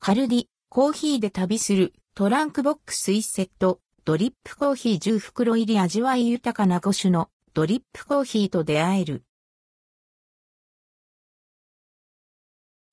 カルディ、コーヒーで旅するトランクボックス1セット、ドリップコーヒー10袋入り味わい豊かな5種のドリップコーヒーと出会える。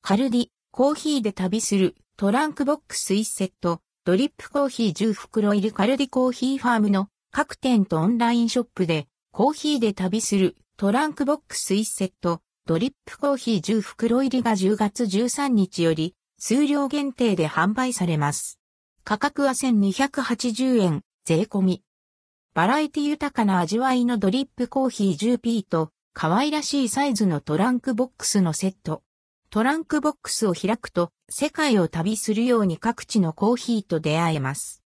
カルディ、コーヒーで旅するトランクボックス1セット、ドリップコーヒー10袋入りカルディコーヒーファームの各店とオンラインショップでコーヒーで旅するトランクボックス1セット、ドリップコーヒー10袋入りが10月13日より数量限定で販売されます。価格は1280円、税込み。バラエティ豊かな味わいのドリップコーヒー 10P と可愛らしいサイズのトランクボックスのセット。トランクボックスを開くと世界を旅するように各地のコーヒーと出会えます。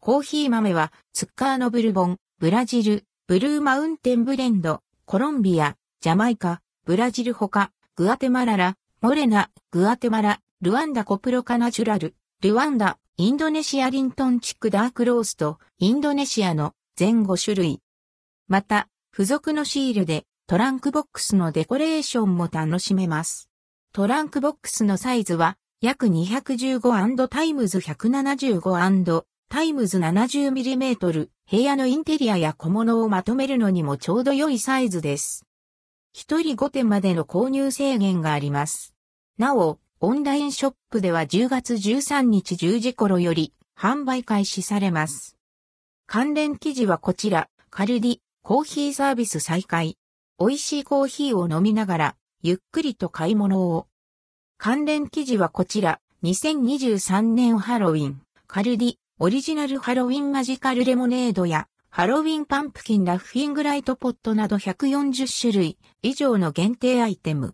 コーヒー豆はツッカーノブルボン、ブラジル、ブルーマウンテンブレンド、コロンビア、ジャマイカ、ブラジルほか、グアテマラ、ラ・モレナ、グアテマラ、ルワンダコプロカナチュラル、ルワンダ、インドネシアリントンチックダークロースト、インドネシアの全5種類。また、付属のシールでトランクボックスのデコレーションも楽しめます。トランクボックスのサイズは約215タイムズ175タイムズ 70mm 部屋のインテリアや小物をまとめるのにもちょうど良いサイズです。一人5点までの購入制限があります。なお、オンラインショップでは10月13日10時頃より販売開始されます。関連記事はこちら、カルディ、コーヒーサービス再開。美味しいコーヒーを飲みながら、ゆっくりと買い物を。関連記事はこちら、2023年ハロウィン、カルディ、オリジナルハロウィンマジカルレモネードや、ハロウィンパンプキンラッフィングライトポットなど140種類以上の限定アイテム。